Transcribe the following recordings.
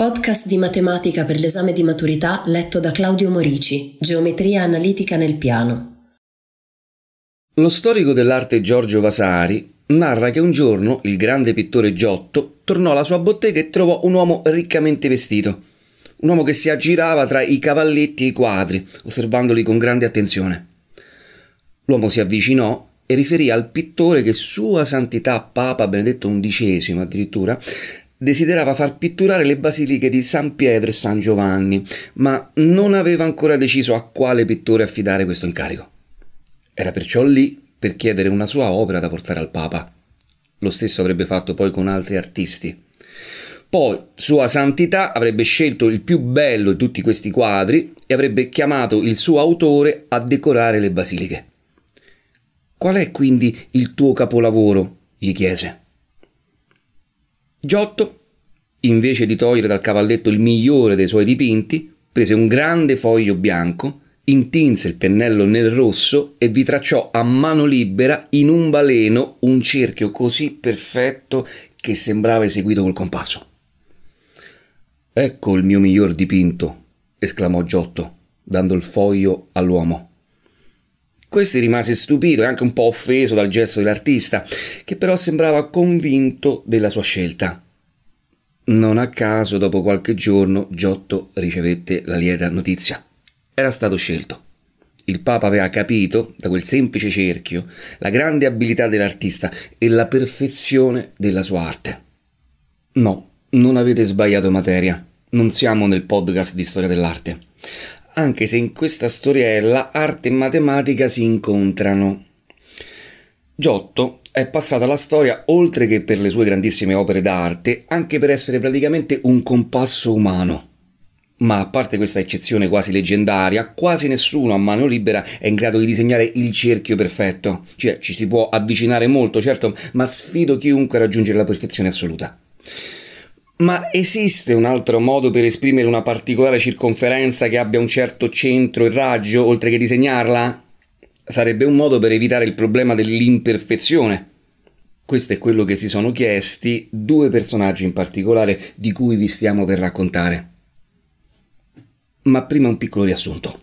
Podcast di matematica per l'esame di maturità letto da Claudio Morici, Geometria analitica nel piano. Lo storico dell'arte Giorgio Vasari narra che un giorno il grande pittore Giotto tornò alla sua bottega e trovò un uomo riccamente vestito, un uomo che si aggirava tra i cavalletti e i quadri, osservandoli con grande attenzione. L'uomo si avvicinò e riferì al pittore che Sua Santità Papa Benedetto XI addirittura desiderava far pitturare le basiliche di San Pietro e San Giovanni, ma non aveva ancora deciso a quale pittore affidare questo incarico. Era perciò lì per chiedere una sua opera da portare al Papa. Lo stesso avrebbe fatto poi con altri artisti. Poi Sua Santità avrebbe scelto il più bello di tutti questi quadri e avrebbe chiamato il suo autore a decorare le basiliche. Qual è quindi il tuo capolavoro? gli chiese. Giotto, invece di togliere dal cavalletto il migliore dei suoi dipinti, prese un grande foglio bianco, intinse il pennello nel rosso e vi tracciò a mano libera in un baleno un cerchio così perfetto che sembrava eseguito col compasso. Ecco il mio miglior dipinto, esclamò Giotto, dando il foglio all'uomo. Questi rimase stupito e anche un po' offeso dal gesto dell'artista, che però sembrava convinto della sua scelta. Non a caso, dopo qualche giorno, Giotto ricevette la lieta notizia. Era stato scelto. Il Papa aveva capito, da quel semplice cerchio, la grande abilità dell'artista e la perfezione della sua arte. No, non avete sbagliato materia. Non siamo nel podcast di storia dell'arte anche se in questa storiella arte e matematica si incontrano. Giotto è passato alla storia, oltre che per le sue grandissime opere d'arte, anche per essere praticamente un compasso umano. Ma a parte questa eccezione quasi leggendaria, quasi nessuno a mano libera è in grado di disegnare il cerchio perfetto. Cioè, ci si può avvicinare molto, certo, ma sfido chiunque a raggiungere la perfezione assoluta. Ma esiste un altro modo per esprimere una particolare circonferenza che abbia un certo centro e raggio, oltre che disegnarla? Sarebbe un modo per evitare il problema dell'imperfezione. Questo è quello che si sono chiesti due personaggi in particolare di cui vi stiamo per raccontare. Ma prima un piccolo riassunto.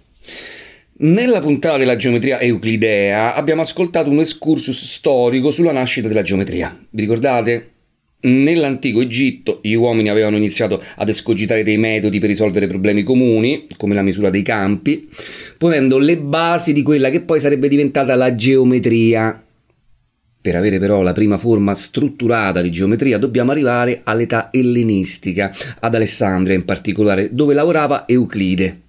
Nella puntata della geometria euclidea abbiamo ascoltato un excursus storico sulla nascita della geometria. Vi ricordate? Nell'antico Egitto gli uomini avevano iniziato ad escogitare dei metodi per risolvere problemi comuni, come la misura dei campi, ponendo le basi di quella che poi sarebbe diventata la geometria. Per avere però la prima forma strutturata di geometria dobbiamo arrivare all'età ellenistica, ad Alessandria in particolare, dove lavorava Euclide,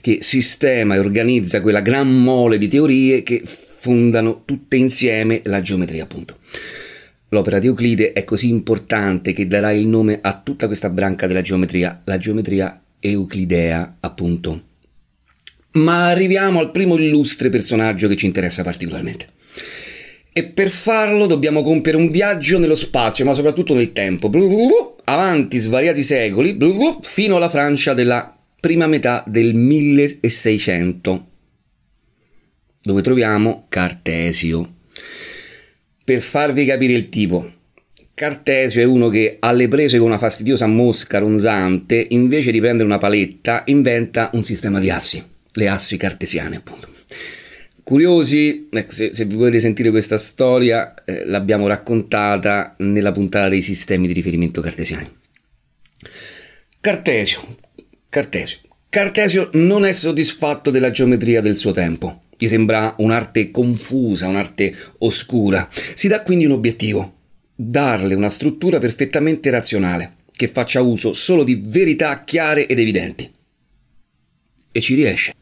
che sistema e organizza quella gran mole di teorie che fondano tutte insieme la geometria, appunto. L'opera di Euclide è così importante che darà il nome a tutta questa branca della geometria, la geometria euclidea, appunto. Ma arriviamo al primo illustre personaggio che ci interessa particolarmente. E per farlo dobbiamo compiere un viaggio nello spazio, ma soprattutto nel tempo, avanti svariati secoli, fino alla Francia della prima metà del 1600, dove troviamo Cartesio. Per farvi capire il tipo, Cartesio è uno che alle prese con una fastidiosa mosca ronzante, invece di prendere una paletta, inventa un sistema di assi, le assi cartesiane appunto. Curiosi, ecco, se, se vi volete sentire questa storia, eh, l'abbiamo raccontata nella puntata dei sistemi di riferimento cartesiani. Cartesio, Cartesio. Cartesio non è soddisfatto della geometria del suo tempo. Gli sembra un'arte confusa, un'arte oscura. Si dà quindi un obiettivo, darle una struttura perfettamente razionale, che faccia uso solo di verità chiare ed evidenti. E ci riesce.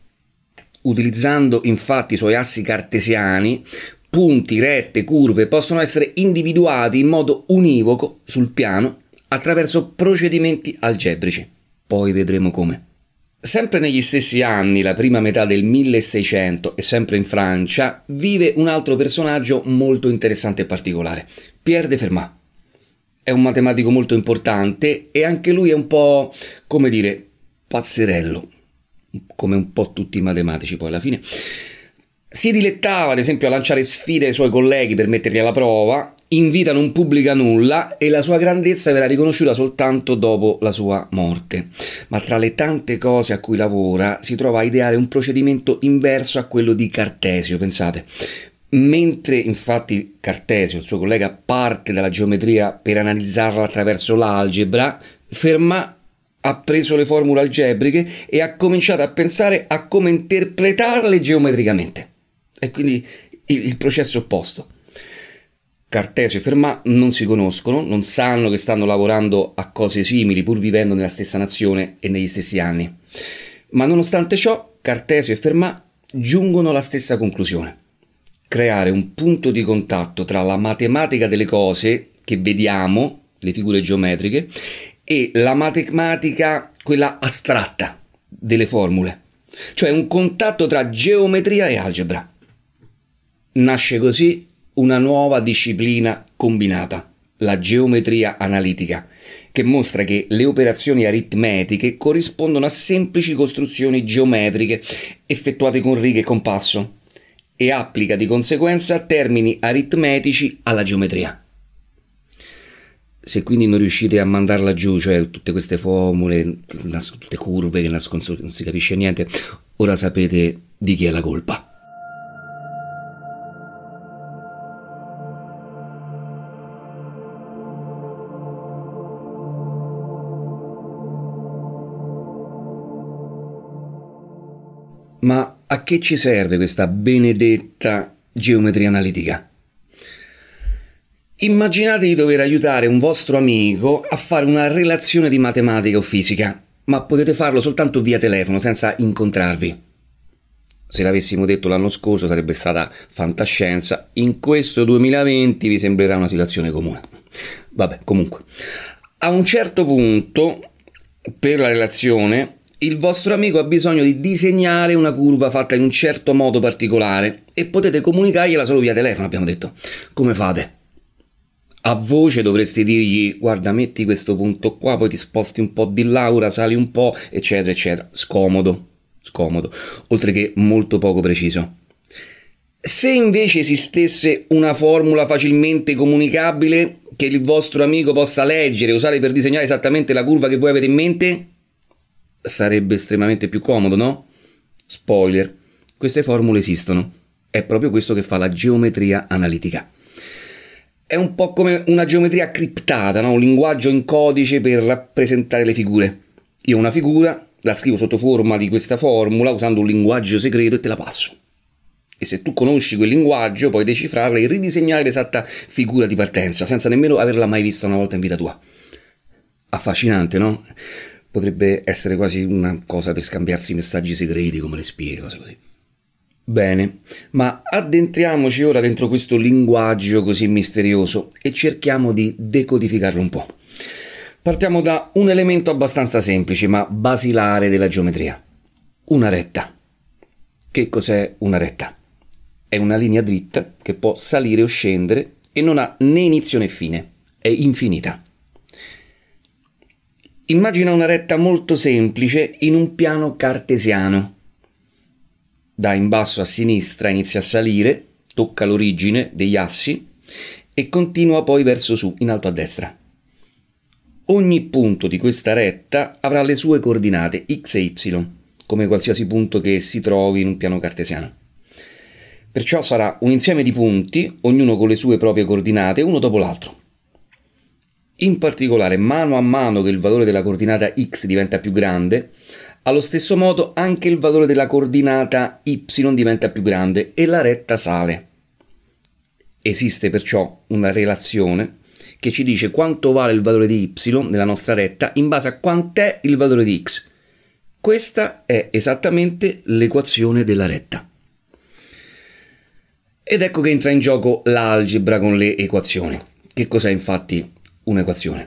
Utilizzando infatti i suoi assi cartesiani, punti, rette, curve possono essere individuati in modo univoco sul piano attraverso procedimenti algebrici. Poi vedremo come. Sempre negli stessi anni, la prima metà del 1600 e sempre in Francia, vive un altro personaggio molto interessante e particolare, Pierre de Fermat. È un matematico molto importante e anche lui è un po', come dire, pazzerello, come un po' tutti i matematici poi alla fine. Si dilettava ad esempio a lanciare sfide ai suoi colleghi per metterli alla prova, in vita non pubblica nulla e la sua grandezza verrà riconosciuta soltanto dopo la sua morte. Ma tra le tante cose a cui lavora si trova a ideare un procedimento inverso a quello di Cartesio, pensate. Mentre infatti Cartesio, il suo collega, parte dalla geometria per analizzarla attraverso l'algebra, Fermat ha preso le formule algebriche e ha cominciato a pensare a come interpretarle geometricamente. E quindi il, processo opposto. Cartesio e Fermat non si conoscono, non sanno che stanno lavorando a cose simili pur vivendo nella stessa nazione e negli stessi anni. Ma nonostante ciò, Cartesio e Fermat giungono alla stessa conclusione. Creare un punto di contatto tra la matematica delle cose che vediamo, le figure geometriche, e la matematica, quella astratta delle formule, cioè un contatto tra geometria e algebra. Nasce così una nuova disciplina combinata, la geometria analitica, che mostra che le operazioni aritmetiche corrispondono a semplici costruzioni geometriche effettuate con righe e compasso e applica di conseguenza termini aritmetici alla geometria. Se quindi non riuscite a mandarla giù, cioè tutte queste formule, tutte curve che non si capisce niente, ora sapete di chi è la colpa. Ma a che ci serve questa benedetta geometria analitica? Immaginate di dover aiutare un vostro amico a fare una relazione di matematica o fisica, ma potete farlo soltanto via telefono, senza incontrarvi. Se l'avessimo detto l'anno scorso sarebbe stata fantascienza, in questo 2020 vi sembrerà una situazione comune. Vabbè, comunque. A un certo punto, per la relazione, il vostro amico ha bisogno di disegnare una curva fatta in un certo modo particolare e potete comunicargliela solo via telefono, abbiamo detto. Come fate? a voce dovresti dirgli guarda metti questo punto qua, poi ti sposti un po' di Laura, sali un po', eccetera, eccetera. Scomodo, scomodo, oltre che molto poco preciso. Se invece esistesse una formula facilmente comunicabile che il vostro amico possa leggere e usare per disegnare esattamente la curva che voi avete in mente, sarebbe estremamente più comodo, no? Spoiler, queste formule esistono. È proprio questo che fa la geometria analitica è un po' come una geometria criptata, no? un linguaggio in codice per rappresentare le figure. Io ho una figura, la scrivo sotto forma di questa formula usando un linguaggio segreto e te la passo. E se tu conosci quel linguaggio puoi decifrarla e ridisegnare l'esatta figura di partenza, senza nemmeno averla mai vista una volta in vita tua. Affascinante, no? Potrebbe essere quasi una cosa per scambiarsi messaggi segreti come le spie, cose così. Bene, ma addentriamoci ora dentro questo linguaggio così misterioso e cerchiamo di decodificarlo un po'. Partiamo da un elemento abbastanza semplice ma basilare della geometria. Una retta. Che cos'è una retta? È una linea dritta che può salire o scendere e non ha né inizio né fine, è infinita. Immagina una retta molto semplice in un piano cartesiano da in basso a sinistra inizia a salire, tocca l'origine degli assi e continua poi verso su, in alto a destra. Ogni punto di questa retta avrà le sue coordinate x e y, come qualsiasi punto che si trovi in un piano cartesiano. Perciò sarà un insieme di punti, ognuno con le sue proprie coordinate, uno dopo l'altro. In particolare, mano a mano che il valore della coordinata x diventa più grande, allo stesso modo anche il valore della coordinata y diventa più grande e la retta sale. Esiste perciò una relazione che ci dice quanto vale il valore di y nella nostra retta in base a quant'è il valore di x. Questa è esattamente l'equazione della retta. Ed ecco che entra in gioco l'algebra con le equazioni. Che cos'è infatti un'equazione?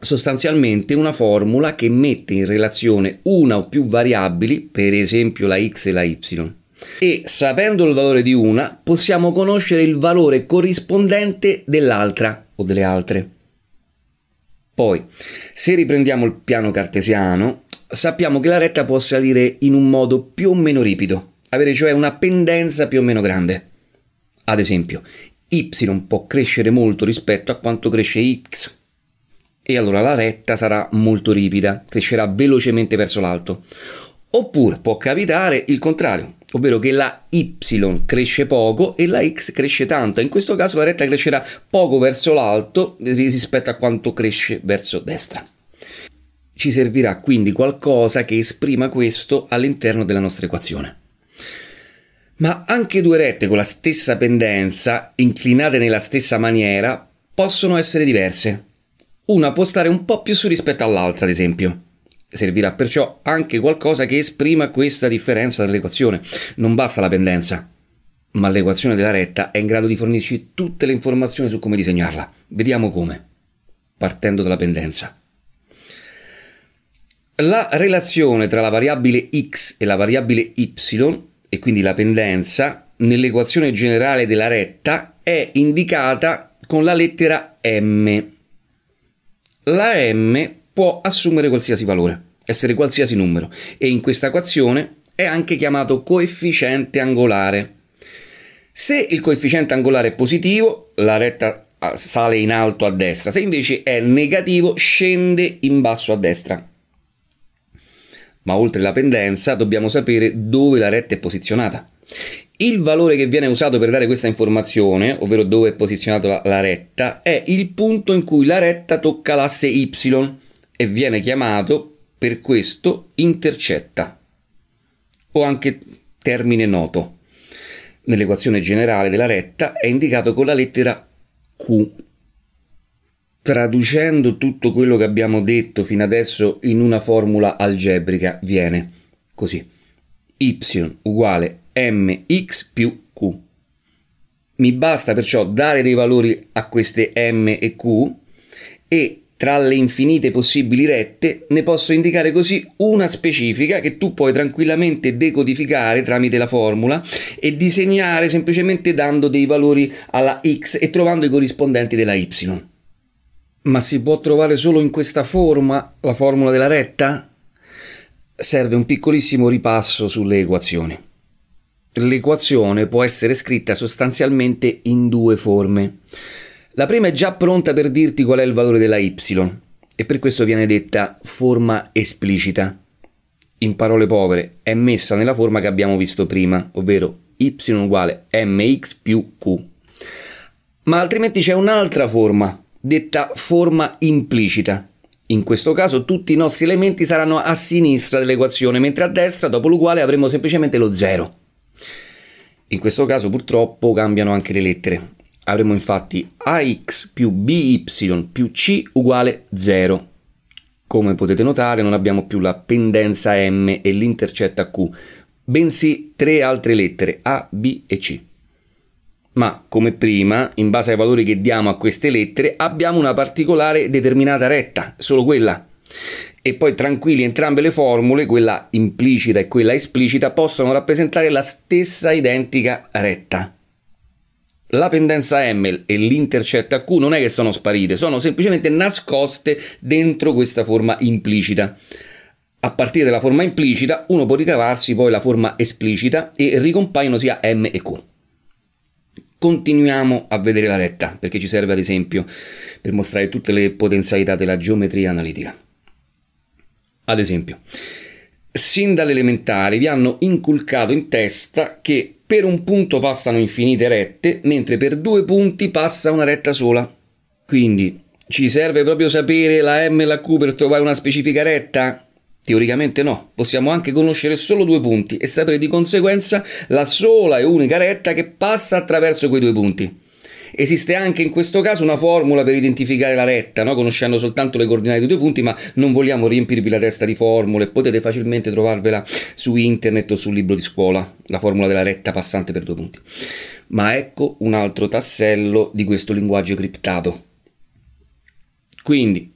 Sostanzialmente una formula che mette in relazione una o più variabili, per esempio la x e la y. E sapendo il valore di una, possiamo conoscere il valore corrispondente dell'altra o delle altre. Poi, se riprendiamo il piano cartesiano, sappiamo che la retta può salire in un modo più o meno ripido, avere cioè una pendenza più o meno grande. Ad esempio, y può crescere molto rispetto a quanto cresce x. E allora la retta sarà molto ripida, crescerà velocemente verso l'alto. Oppure può capitare il contrario, ovvero che la y cresce poco e la x cresce tanto. In questo caso la retta crescerà poco verso l'alto rispetto a quanto cresce verso destra. Ci servirà quindi qualcosa che esprima questo all'interno della nostra equazione. Ma anche due rette con la stessa pendenza, inclinate nella stessa maniera, possono essere diverse. Una può stare un po' più su rispetto all'altra, ad esempio. Servirà perciò anche qualcosa che esprima questa differenza dell'equazione. Non basta la pendenza, ma l'equazione della retta è in grado di fornirci tutte le informazioni su come disegnarla. Vediamo come. Partendo dalla pendenza. La relazione tra la variabile x e la variabile y e quindi la pendenza, nell'equazione generale della retta è indicata con la lettera m. La m può assumere qualsiasi valore, essere qualsiasi numero, e in questa equazione è anche chiamato coefficiente angolare. Se il coefficiente angolare è positivo, la retta ah, sale in alto a destra, se invece è negativo scende in basso a destra. Ma oltre la pendenza dobbiamo sapere dove la retta è posizionata. Il valore che viene usato per dare questa informazione, ovvero dove è posizionata la, la retta, è il punto in cui la retta tocca l'asse y e viene chiamato per questo intercetta o anche termine noto. Nell'equazione generale della retta è indicato con la lettera Q traducendo tutto quello che abbiamo detto fino adesso in una formula algebrica viene così y uguale mx più q. Mi basta perciò dare dei valori a queste m e q e tra le infinite possibili rette ne posso indicare così una specifica che tu puoi tranquillamente decodificare tramite la formula e disegnare semplicemente dando dei valori alla x e trovando i corrispondenti della y. Ma si può trovare solo in questa forma la formula della retta? Serve un piccolissimo ripasso sulle equazioni. L'equazione può essere scritta sostanzialmente in due forme. La prima è già pronta per dirti qual è il valore della y e per questo viene detta forma esplicita. In parole povere è messa nella forma che abbiamo visto prima, ovvero y uguale mx più q. Ma altrimenti c'è un'altra forma detta forma implicita. In questo caso tutti i nostri elementi saranno a sinistra dell'equazione, mentre a destra, dopo l'uguale, avremo semplicemente lo zero. In questo caso purtroppo cambiano anche le lettere. Avremo infatti ax più by più c uguale 0. Come potete notare non abbiamo più la pendenza m e l'intercetta q, bensì tre altre lettere a, b e c ma come prima, in base ai valori che diamo a queste lettere, abbiamo una particolare determinata retta, solo quella. E poi tranquilli entrambe le formule, quella implicita e quella esplicita, possono rappresentare la stessa identica retta. La pendenza M e l'intercetta Q non è che sono sparite, sono semplicemente nascoste dentro questa forma implicita. A partire dalla forma implicita uno può ricavarsi poi la forma esplicita e ricompaiono sia M e Q continuiamo a vedere la retta, perché ci serve ad esempio per mostrare tutte le potenzialità della geometria analitica. Ad esempio, sin dall'elementare vi hanno inculcato in testa che per un punto passano infinite rette, mentre per due punti passa una retta sola. Quindi ci serve proprio sapere la M e la Q per trovare una specifica retta? Teoricamente no, possiamo anche conoscere solo due punti e sapere di conseguenza la sola e unica retta che passa attraverso quei due punti. Esiste anche in questo caso una formula per identificare la retta, no? conoscendo soltanto le coordinate dei due punti, ma non vogliamo riempirvi la testa di formule, potete facilmente trovarvela su internet o sul libro di scuola, la formula della retta passante per due punti. Ma ecco un altro tassello di questo linguaggio criptato. Quindi,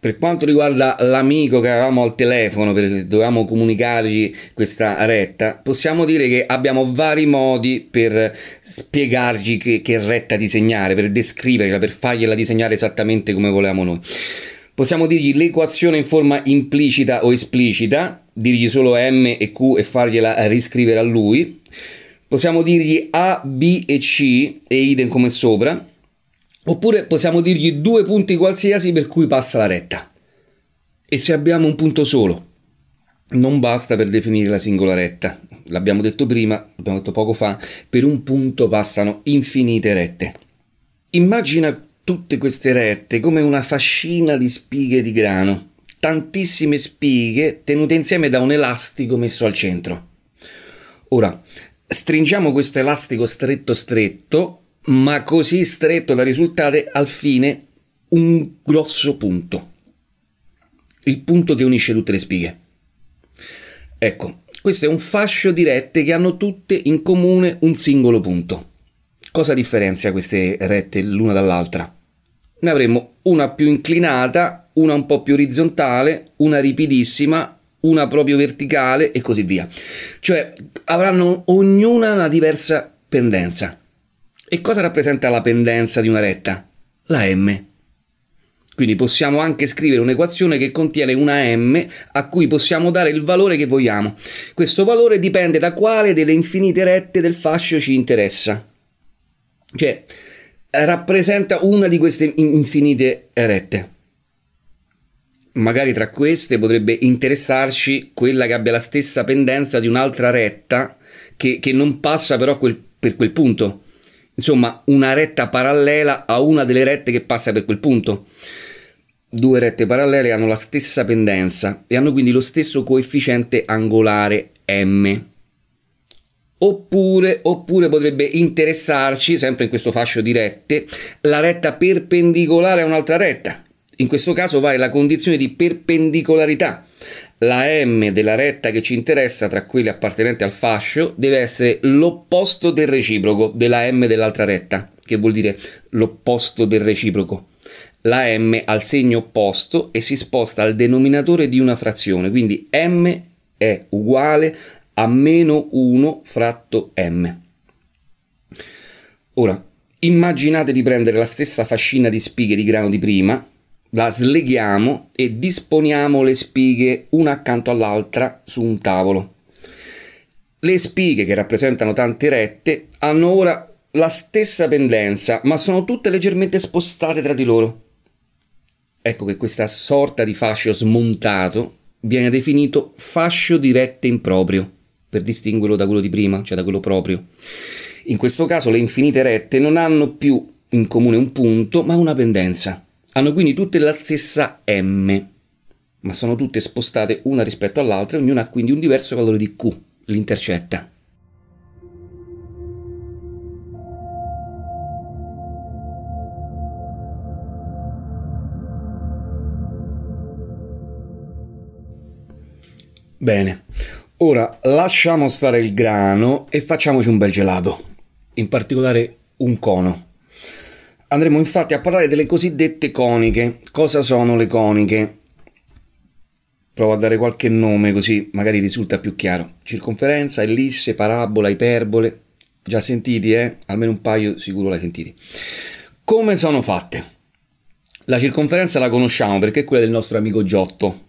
per quanto riguarda l'amico che avevamo al telefono perché dovevamo comunicargli questa retta, possiamo dire che abbiamo vari modi per spiegargli che, che retta disegnare, per descriverla, per fargliela disegnare esattamente come volevamo noi. Possiamo dirgli l'equazione in forma implicita o esplicita, dirgli solo M e Q e fargliela riscrivere a lui. Possiamo dirgli A, B e C e idem come sopra Oppure possiamo dirgli due punti qualsiasi per cui passa la retta. E se abbiamo un punto solo, non basta per definire la singola retta. L'abbiamo detto prima, l'abbiamo detto poco fa, per un punto passano infinite rette. Immagina tutte queste rette come una fascina di spighe di grano, tantissime spighe tenute insieme da un elastico messo al centro. Ora, stringiamo questo elastico stretto stretto ma così stretto da risultare al fine un grosso punto. Il punto che unisce tutte le spighe. Ecco, questo è un fascio di rette che hanno tutte in comune un singolo punto. Cosa differenzia queste rette l'una dall'altra? Ne avremo una più inclinata, una un po' più orizzontale, una ripidissima, una proprio verticale e così via. Cioè avranno ognuna una diversa pendenza. E cosa rappresenta la pendenza di una retta? La m. Quindi possiamo anche scrivere un'equazione che contiene una m a cui possiamo dare il valore che vogliamo. Questo valore dipende da quale delle infinite rette del fascio ci interessa. Cioè, rappresenta una di queste infinite rette. Magari tra queste potrebbe interessarci quella che abbia la stessa pendenza di un'altra retta che, che non passa però quel, per quel punto insomma una retta parallela a una delle rette che passa per quel punto. Due rette parallele hanno la stessa pendenza e hanno quindi lo stesso coefficiente angolare m. Oppure, oppure potrebbe interessarci, sempre in questo fascio di rette, la retta perpendicolare a un'altra retta. In questo caso vale la condizione di perpendicolarità la m della retta che ci interessa tra quelle appartenenti al fascio deve essere l'opposto del reciproco della m dell'altra retta, che vuol dire l'opposto del reciproco. La m ha il segno opposto e si sposta al denominatore di una frazione, quindi m è uguale a meno 1 fratto m. Ora, immaginate di prendere la stessa fascina di spighe di grano di prima, la sleghiamo e disponiamo le spighe una accanto all'altra su un tavolo. Le spighe che rappresentano tante rette hanno ora la stessa pendenza, ma sono tutte leggermente spostate tra di loro. Ecco che questa sorta di fascio smontato viene definito fascio di rette improprio, per distinguerlo da quello di prima, cioè da quello proprio. In questo caso le infinite rette non hanno più in comune un punto, ma una pendenza. Hanno quindi tutte la stessa m, ma sono tutte spostate una rispetto all'altra ognuna ha quindi un diverso valore di q, l'intercetta. Bene, ora lasciamo stare il grano e facciamoci un bel gelato, in particolare un cono. Andremo infatti a parlare delle cosiddette coniche. Cosa sono le coniche? Provo a dare qualche nome così magari risulta più chiaro. Circonferenza, ellisse, parabola, iperbole. Già sentiti, eh? Almeno un paio sicuro l'hai sentiti. Come sono fatte? La circonferenza la conosciamo perché è quella del nostro amico Giotto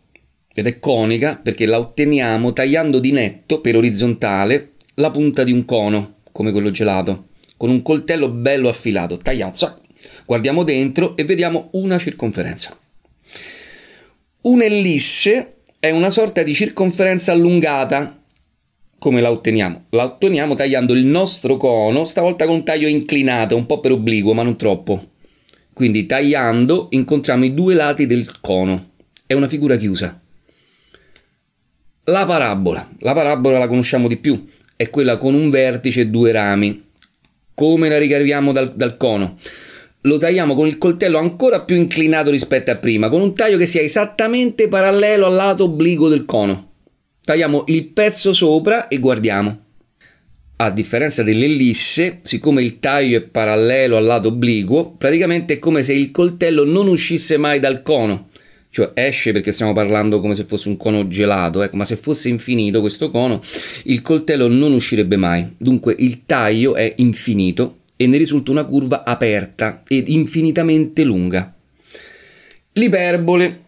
ed è conica perché la otteniamo tagliando di netto per orizzontale la punta di un cono, come quello gelato, con un coltello bello affilato. Tagliamo, zac, Guardiamo dentro e vediamo una circonferenza. Un'ellisse è una sorta di circonferenza allungata. Come la otteniamo? La otteniamo tagliando il nostro cono, stavolta con un taglio inclinato, un po' per obliquo, ma non troppo. Quindi tagliando incontriamo i due lati del cono. È una figura chiusa. La parabola. La parabola la conosciamo di più. È quella con un vertice e due rami. Come la ricaviamo dal, dal cono? Lo tagliamo con il coltello ancora più inclinato rispetto a prima, con un taglio che sia esattamente parallelo al lato obliquo del cono. Tagliamo il pezzo sopra e guardiamo. a differenza dell'ellisse, siccome il taglio è parallelo al lato obliquo, praticamente è come se il coltello non uscisse mai dal cono. Cioè esce perché stiamo parlando come se fosse un cono gelato, ecco, ma se fosse infinito questo cono, il coltello non uscirebbe mai. Dunque il taglio è infinito e ne risulta una curva aperta ed infinitamente lunga. L'iperbole.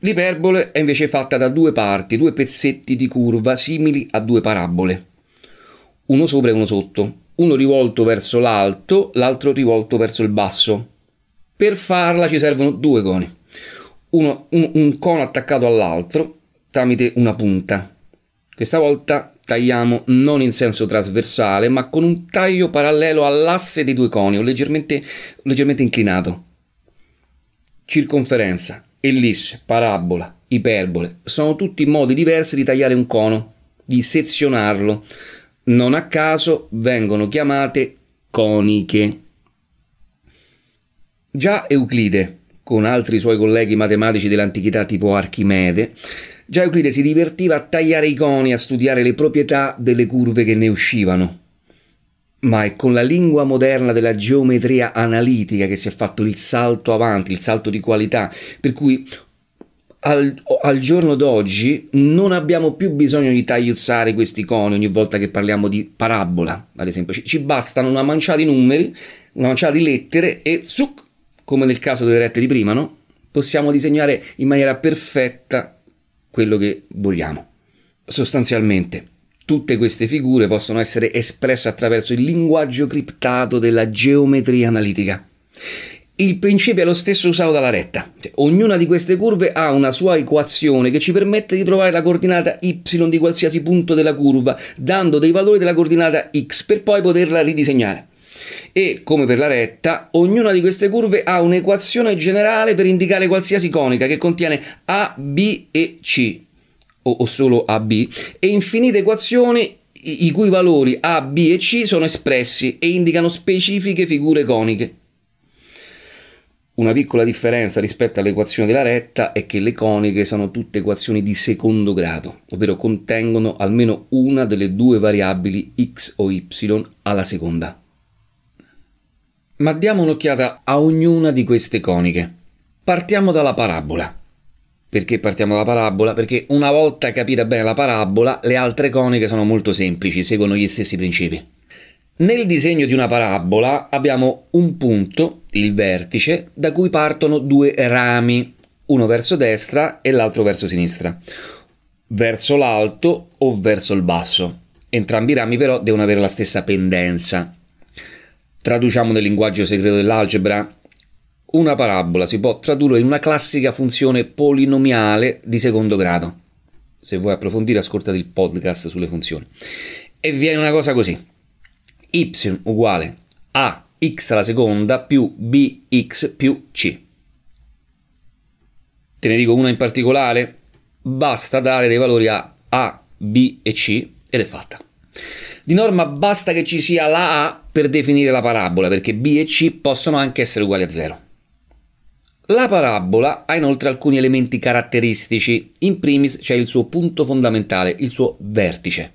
L'iperbole è invece fatta da due parti, due pezzetti di curva simili a due parabole uno sopra e uno sotto, uno rivolto verso l'alto, l'altro rivolto verso il basso. Per farla ci servono due coni, uno, un, un cono attaccato all'altro tramite una punta. Questa volta tagliamo non in senso trasversale, ma con un taglio parallelo all'asse dei due coni, o leggermente, leggermente inclinato. Circonferenza, ellisse, parabola, iperbole, sono tutti modi diversi di tagliare un cono, di sezionarlo non a caso vengono chiamate coniche. Già Euclide, con altri suoi colleghi matematici dell'antichità tipo Archimede, già Euclide si divertiva a tagliare i coni, a studiare le proprietà delle curve che ne uscivano. Ma è con la lingua moderna della geometria analitica che si è fatto il salto avanti, il salto di qualità, per cui al, al, giorno d'oggi non abbiamo più bisogno di tagliuzzare questi coni ogni volta che parliamo di parabola, ad esempio. Ci, ci bastano una manciata di numeri, una manciata di lettere e suc, come nel caso delle rette di prima, no? Possiamo disegnare in maniera perfetta quello che vogliamo. Sostanzialmente, tutte queste figure possono essere espresse attraverso il linguaggio criptato della geometria analitica il principio è lo stesso usato dalla retta. Cioè, ognuna di queste curve ha una sua equazione che ci permette di trovare la coordinata y di qualsiasi punto della curva, dando dei valori della coordinata x per poi poterla ridisegnare. E come per la retta, ognuna di queste curve ha un'equazione generale per indicare qualsiasi conica che contiene a, b e c, o, o solo a, b, e infinite equazioni i cui valori a, b e c sono espressi e indicano specifiche figure coniche. Una piccola differenza rispetto all'equazione della retta è che le coniche sono tutte equazioni di secondo grado, ovvero contengono almeno una delle due variabili x o y alla seconda. Ma diamo un'occhiata a ognuna di queste coniche. Partiamo dalla parabola. Perché partiamo dalla parabola? Perché una volta capita bene la parabola, le altre coniche sono molto semplici, seguono gli stessi principi. Nel disegno di una parabola abbiamo un punto, il vertice, da cui partono due rami, uno verso destra e l'altro verso sinistra, verso l'alto o verso il basso. Entrambi i rami però devono avere la stessa pendenza. Traduciamo nel linguaggio segreto dell'algebra. Una parabola si può tradurre in una classica funzione polinomiale di secondo grado. Se vuoi approfondire ascoltati il podcast sulle funzioni. E viene una cosa così y uguale a x alla seconda più bx più c. Te ne dico una in particolare? Basta dare dei valori a a, b e c ed è fatta. Di norma basta che ci sia la a per definire la parabola, perché b e c possono anche essere uguali a 0. La parabola ha inoltre alcuni elementi caratteristici. In primis c'è il suo punto fondamentale, il suo vertice.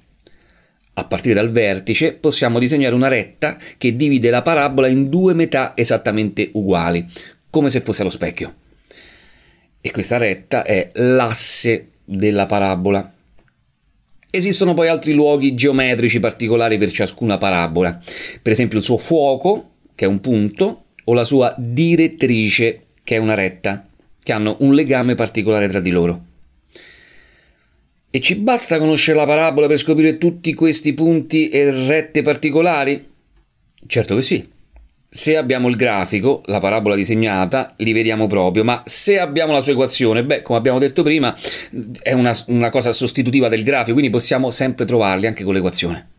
A partire dal vertice possiamo disegnare una retta che divide la parabola in due metà esattamente uguali, come se fosse lo specchio. E questa retta è l'asse della parabola. Esistono poi altri luoghi geometrici particolari per ciascuna parabola, per esempio il suo fuoco, che è un punto, o la sua direttrice, che è una retta, che hanno un legame particolare tra di loro. E ci basta conoscere la parabola per scoprire tutti questi punti e rette particolari? Certo che sì. Se abbiamo il grafico, la parabola disegnata, li vediamo proprio, ma se abbiamo la sua equazione, beh, come abbiamo detto prima, è una, una cosa sostitutiva del grafico, quindi possiamo sempre trovarli anche con l'equazione.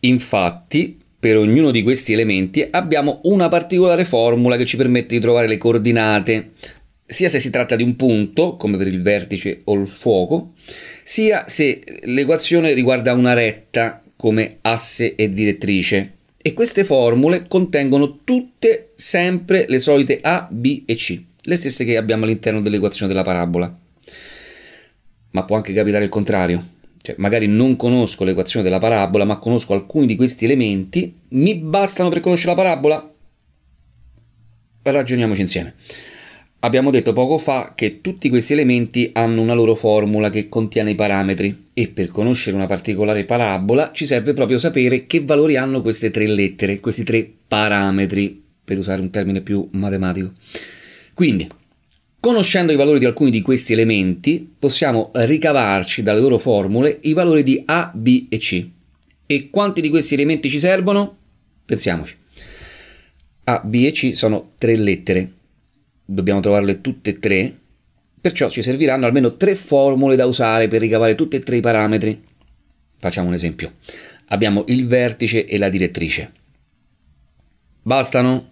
Infatti, per ognuno di questi elementi abbiamo una particolare formula che ci permette di trovare le coordinate sia se si tratta di un punto, come per il vertice o il fuoco, sia se l'equazione riguarda una retta, come asse e direttrice. E queste formule contengono tutte sempre le solite A, B e C, le stesse che abbiamo all'interno dell'equazione della parabola. Ma può anche capitare il contrario, cioè magari non conosco l'equazione della parabola, ma conosco alcuni di questi elementi, mi bastano per conoscere la parabola? Ragioniamoci insieme. Abbiamo detto poco fa che tutti questi elementi hanno una loro formula che contiene i parametri e per conoscere una particolare parabola ci serve proprio sapere che valori hanno queste tre lettere, questi tre parametri, per usare un termine più matematico. Quindi, conoscendo i valori di alcuni di questi elementi, possiamo ricavarci dalle loro formule i valori di A, B e C. E quanti di questi elementi ci servono? Pensiamoci. A, B e C sono tre lettere dobbiamo trovarle tutte e tre, perciò ci serviranno almeno tre formule da usare per ricavare tutti e tre i parametri. Facciamo un esempio. Abbiamo il vertice e la direttrice. Bastano?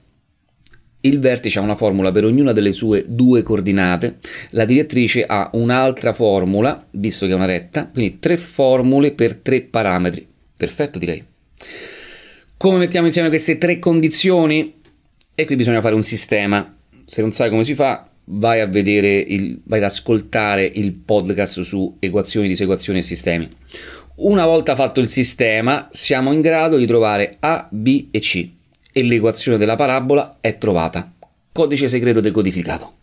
Il vertice ha una formula per ognuna delle sue due coordinate, la direttrice ha un'altra formula, visto che è una retta, quindi tre formule per tre parametri. Perfetto direi. Come mettiamo insieme queste tre condizioni? E qui bisogna fare un sistema se non sai come si fa, vai a vedere, il, vai ad ascoltare il podcast su equazioni, disequazioni e sistemi. Una volta fatto il sistema, siamo in grado di trovare A, B e C e l'equazione della parabola è trovata. Codice segreto decodificato.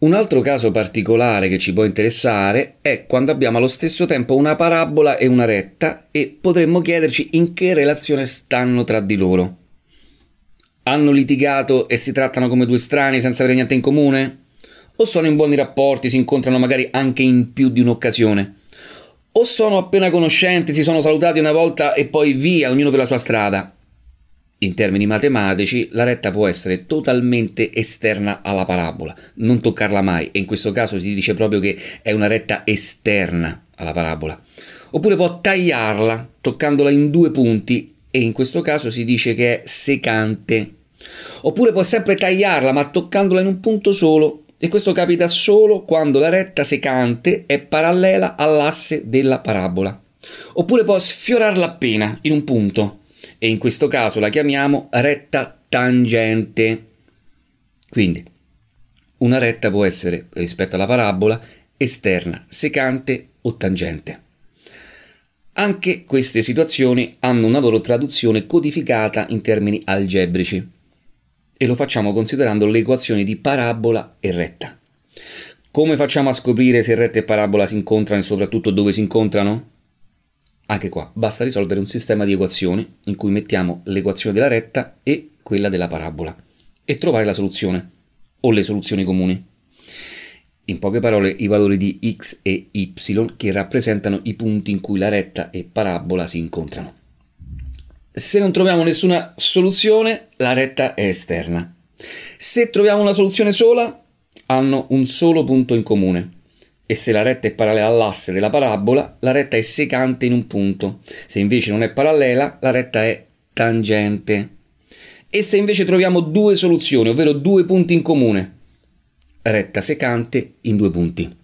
Un altro caso particolare che ci può interessare è quando abbiamo allo stesso tempo una parabola e una retta e potremmo chiederci in che relazione stanno tra di loro. Hanno litigato e si trattano come due strani senza avere niente in comune? O sono in buoni rapporti, si incontrano magari anche in più di un'occasione? O sono appena conoscenti, si sono salutati una volta e poi via, ognuno per la sua strada? In termini matematici, la retta può essere totalmente esterna alla parabola, non toccarla mai, e in questo caso si dice proprio che è una retta esterna alla parabola. Oppure può tagliarla, toccandola in due punti e in questo caso si dice che è secante. Oppure può sempre tagliarla ma toccandola in un punto solo e questo capita solo quando la retta secante è parallela all'asse della parabola. Oppure può sfiorarla appena in un punto e in questo caso la chiamiamo retta tangente. Quindi una retta può essere rispetto alla parabola esterna, secante o tangente. Anche queste situazioni hanno una loro traduzione codificata in termini algebrici e lo facciamo considerando le equazioni di parabola e retta. Come facciamo a scoprire se retta e parabola si incontrano e soprattutto dove si incontrano? Anche qua basta risolvere un sistema di equazioni in cui mettiamo l'equazione della retta e quella della parabola e trovare la soluzione o le soluzioni comuni. In poche parole, i valori di x e y che rappresentano i punti in cui la retta e parabola si incontrano. Se non troviamo nessuna soluzione, la retta è esterna. Se troviamo una soluzione sola, hanno un solo punto in comune. E se la retta è parallela all'asse della parabola, la retta è secante in un punto. Se invece non è parallela, la retta è tangente. E se invece troviamo due soluzioni, ovvero due punti in comune, retta secante in due punti.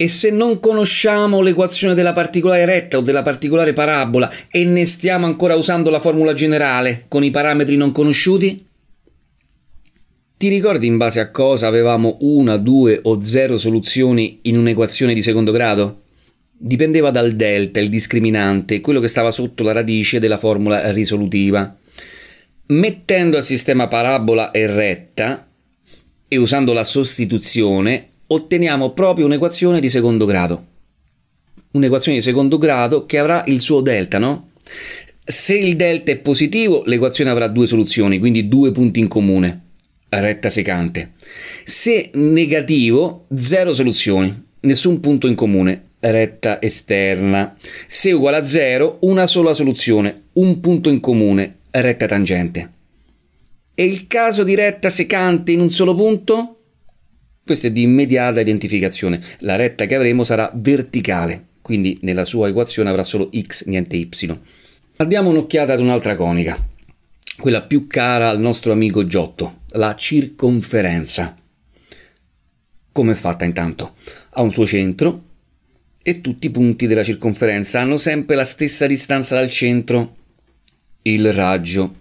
E se non conosciamo l'equazione della particolare retta o della particolare parabola e ne stiamo ancora usando la formula generale con i parametri non conosciuti? Ti ricordi in base a cosa avevamo una, due o zero soluzioni in un'equazione di secondo grado? Dipendeva dal delta, il discriminante, quello che stava sotto la radice della formula risolutiva. Mettendo al sistema parabola e retta, e usando la sostituzione otteniamo proprio un'equazione di secondo grado. Un'equazione di secondo grado che avrà il suo delta, no? Se il delta è positivo, l'equazione avrà due soluzioni, quindi due punti in comune, retta secante. Se negativo, zero soluzioni, nessun punto in comune, retta esterna. Se uguale a zero, una sola soluzione, un punto in comune, retta tangente. E il caso di retta secante in un solo punto? Questo è di immediata identificazione. La retta che avremo sarà verticale, quindi nella sua equazione avrà solo x, niente y. Ma diamo un'occhiata ad un'altra conica, quella più cara al nostro amico Giotto, la circonferenza. Come è fatta intanto? Ha un suo centro e tutti i punti della circonferenza hanno sempre la stessa distanza dal centro, il raggio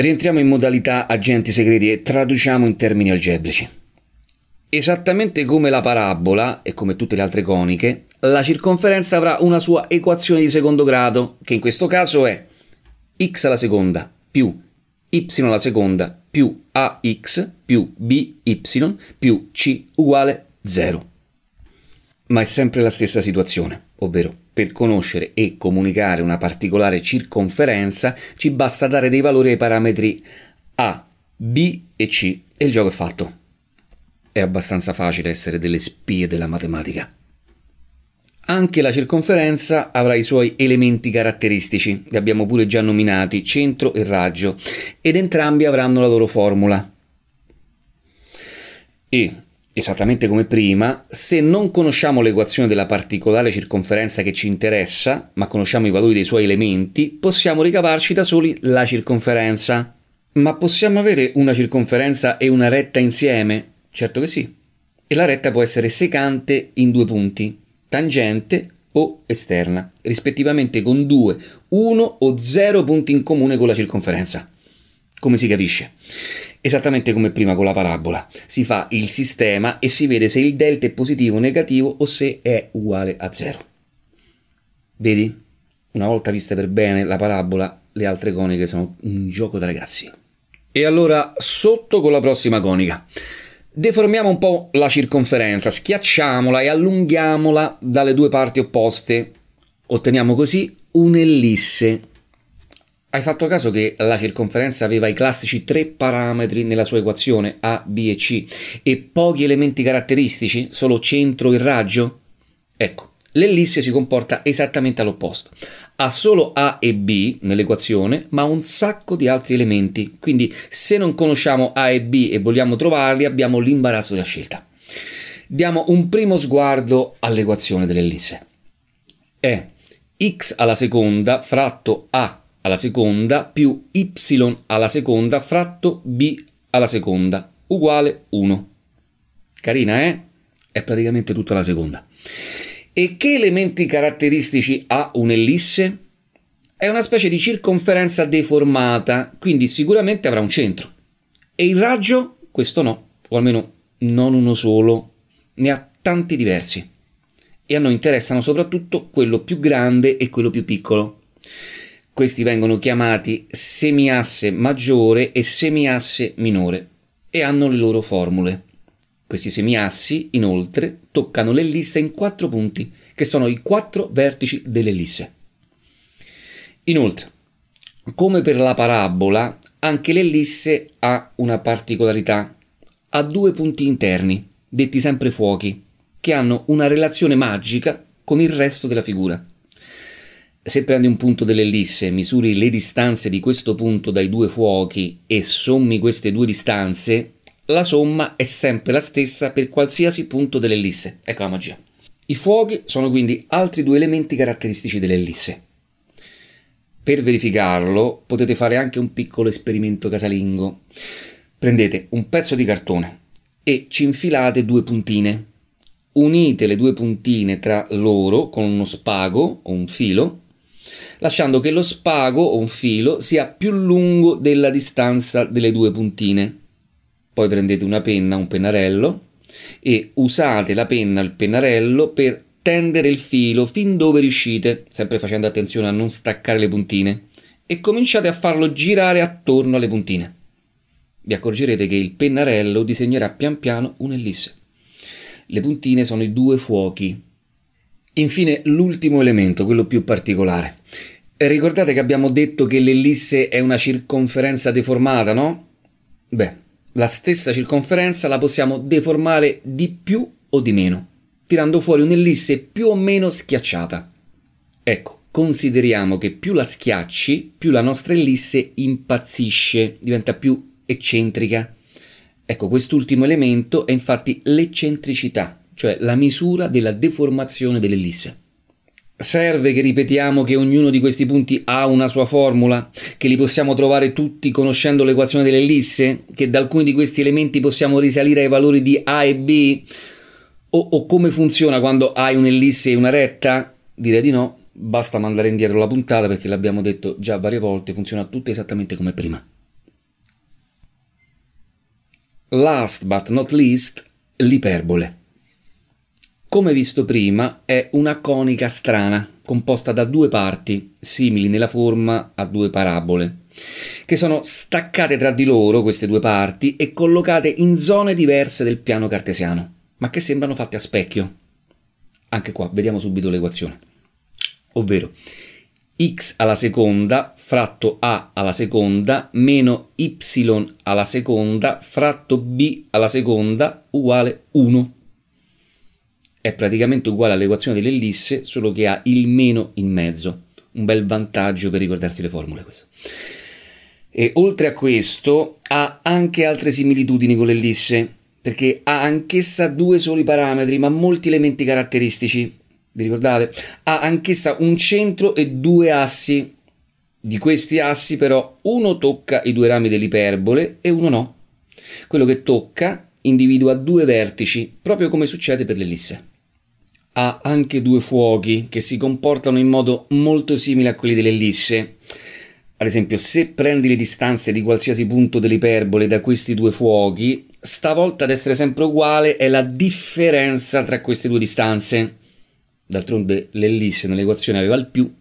Rientriamo in modalità agenti segreti e traduciamo in termini algebrici. Esattamente come la parabola e come tutte le altre coniche, la circonferenza avrà una sua equazione di secondo grado, che in questo caso è x alla seconda più y alla seconda più ax più by più c uguale 0. Ma è sempre la stessa situazione, ovvero per conoscere e comunicare una particolare circonferenza ci basta dare dei valori ai parametri a, b e c e il gioco è fatto. È abbastanza facile essere delle spie della matematica. Anche la circonferenza avrà i suoi elementi caratteristici, li abbiamo pure già nominati, centro e raggio, ed entrambi avranno la loro formula. E, esattamente come prima, se non conosciamo l'equazione della particolare circonferenza che ci interessa, ma conosciamo i valori dei suoi elementi, possiamo ricavarci da soli la circonferenza. Ma possiamo avere una circonferenza e una retta insieme? Certo che sì. E la retta può essere secante in due punti, tangente o esterna, rispettivamente con due, uno o zero punti in comune con la circonferenza. Come si capisce? Esattamente come prima con la parabola. Si fa il sistema e si vede se il delta è positivo o negativo o se è uguale a zero. Vedi? Una volta vista per bene la parabola, le altre coniche sono un gioco da ragazzi. E allora sotto con la prossima conica. Deformiamo un po' la circonferenza, schiacciamola e allunghiamola dalle due parti opposte. Otteniamo così un'ellisse. Hai fatto caso che la circonferenza aveva i classici tre parametri nella sua equazione A, B e C e pochi elementi caratteristici, solo centro e raggio? Ecco, l'ellisse si comporta esattamente all'opposto ha solo A e B nell'equazione, ma un sacco di altri elementi. Quindi se non conosciamo A e B e vogliamo trovarli, abbiamo l'imbarazzo della scelta. Diamo un primo sguardo all'equazione dell'ellisse. È x alla seconda fratto A alla seconda più y alla seconda fratto b alla seconda uguale 1. Carina, eh? È praticamente tutta la seconda. E che elementi caratteristici ha un'ellisse? È una specie di circonferenza deformata, quindi sicuramente avrà un centro. E il raggio? Questo no, o almeno non uno solo, ne ha tanti diversi. E a noi interessano soprattutto quello più grande e quello più piccolo. Questi vengono chiamati semiasse maggiore e semiasse minore e hanno le loro formule. Questi semiassi, inoltre, toccano l'ellisse in quattro punti, che sono i quattro vertici dell'ellisse. Inoltre, come per la parabola, anche l'ellisse ha una particolarità. Ha due punti interni, detti sempre fuochi, che hanno una relazione magica con il resto della figura. Se prendi un punto dell'ellisse, misuri le distanze di questo punto dai due fuochi e sommi queste due distanze, la somma è sempre la stessa per qualsiasi punto dell'ellisse. Ecco la magia. I fuochi sono quindi altri due elementi caratteristici dell'ellisse. Per verificarlo potete fare anche un piccolo esperimento casalingo. Prendete un pezzo di cartone e ci infilate due puntine. Unite le due puntine tra loro con uno spago o un filo, lasciando che lo spago o un filo sia più lungo della distanza delle due puntine poi prendete una penna, un pennarello e usate la penna, il pennarello per tendere il filo fin dove riuscite, sempre facendo attenzione a non staccare le puntine, e cominciate a farlo girare attorno alle puntine. Vi accorgerete che il pennarello disegnerà pian piano un'ellisse. Le puntine sono i due fuochi. Infine l'ultimo elemento, quello più particolare. Ricordate che abbiamo detto che l'ellisse è una circonferenza deformata, no? Beh, la stessa circonferenza la possiamo deformare di più o di meno, tirando fuori un'ellisse più o meno schiacciata. Ecco, consideriamo che più la schiacci, più la nostra ellisse impazzisce, diventa più eccentrica. Ecco, quest'ultimo elemento è infatti l'eccentricità, cioè la misura della deformazione dell'ellisse. Serve che ripetiamo che ognuno di questi punti ha una sua formula, che li possiamo trovare tutti conoscendo l'equazione dell'ellisse, che da alcuni di questi elementi possiamo risalire ai valori di A e B, o, o come funziona quando hai un'ellisse e una retta? Direi di no, basta mandare indietro la puntata perché l'abbiamo detto già varie volte, funziona tutto esattamente come prima. Last but not least, l'iperbole. Come visto prima, è una conica strana, composta da due parti, simili nella forma a due parabole, che sono staccate tra di loro, queste due parti, e collocate in zone diverse del piano cartesiano, ma che sembrano fatte a specchio. Anche qua, vediamo subito l'equazione. Ovvero, x alla seconda fratto a alla seconda meno y alla seconda fratto b alla seconda uguale 1 è praticamente uguale all'equazione dell'ellisse, solo che ha il meno in mezzo. Un bel vantaggio per ricordarsi le formule questo. E oltre a questo ha anche altre similitudini con l'ellisse, perché ha anch'essa due soli parametri, ma molti elementi caratteristici. Vi ricordate? Ha anch'essa un centro e due assi. Di questi assi però uno tocca i due rami dell'iperbole e uno no. Quello che tocca individua due vertici, proprio come succede per l'ellisse ha anche due fuochi che si comportano in modo molto simile a quelli dell'ellisse. Ad esempio, se prendi le distanze di qualsiasi punto dell'iperbole da questi due fuochi, stavolta ad essere sempre uguale è la differenza tra queste due distanze. D'altronde l'ellisse nell'equazione aveva il più,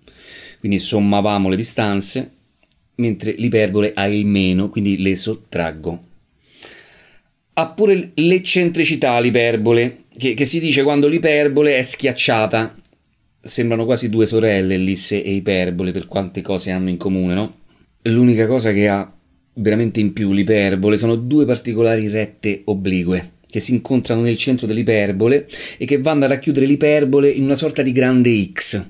quindi sommavamo le distanze, mentre l'iperbole ha il meno, quindi le sottraggo. Ha pure l'eccentricità l'iperbole, che, che si dice quando l'iperbole è schiacciata. Sembrano quasi due sorelle, ellisse e iperbole, per quante cose hanno in comune, no? L'unica cosa che ha veramente in più l'iperbole sono due particolari rette oblique che si incontrano nel centro dell'iperbole e che vanno a racchiudere l'iperbole in una sorta di grande X.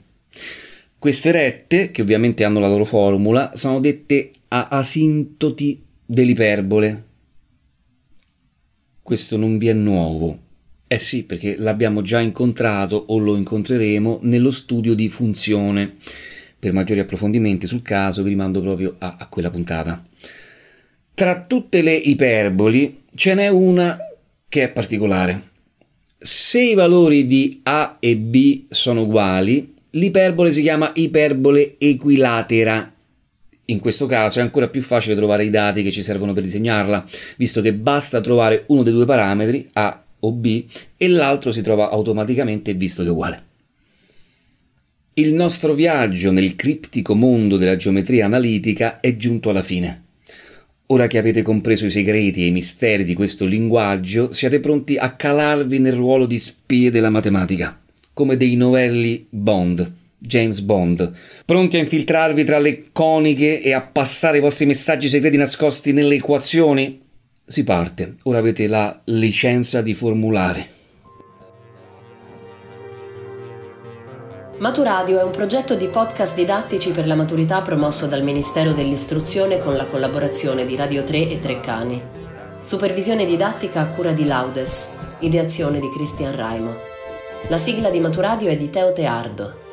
Queste rette, che ovviamente hanno la loro formula, sono dette a asintoti dell'iperbole. Questo non vi è nuovo. Eh sì, perché l'abbiamo già incontrato o lo incontreremo nello studio di funzione. Per maggiori approfondimenti sul caso vi rimando proprio a, a quella puntata. Tra tutte le iperboli ce n'è una che è particolare. Se i valori di A e B sono uguali, l'iperbole si chiama iperbole equilatera. In questo caso è ancora più facile trovare i dati che ci servono per disegnarla, visto che basta trovare uno dei due parametri, A o B e l'altro si trova automaticamente visto che è uguale. Il nostro viaggio nel criptico mondo della geometria analitica è giunto alla fine. Ora che avete compreso i segreti e i misteri di questo linguaggio, siete pronti a calarvi nel ruolo di spie della matematica, come dei novelli Bond, James Bond, pronti a infiltrarvi tra le coniche e a passare i vostri messaggi segreti nascosti nelle equazioni? Si parte, ora avete la licenza di formulare. Maturadio è un progetto di podcast didattici per la maturità promosso dal Ministero dell'Istruzione con la collaborazione di Radio 3 e Treccani. Supervisione didattica a cura di Laudes, ideazione di Cristian Raimo. La sigla di Maturadio è di Teo Teardo.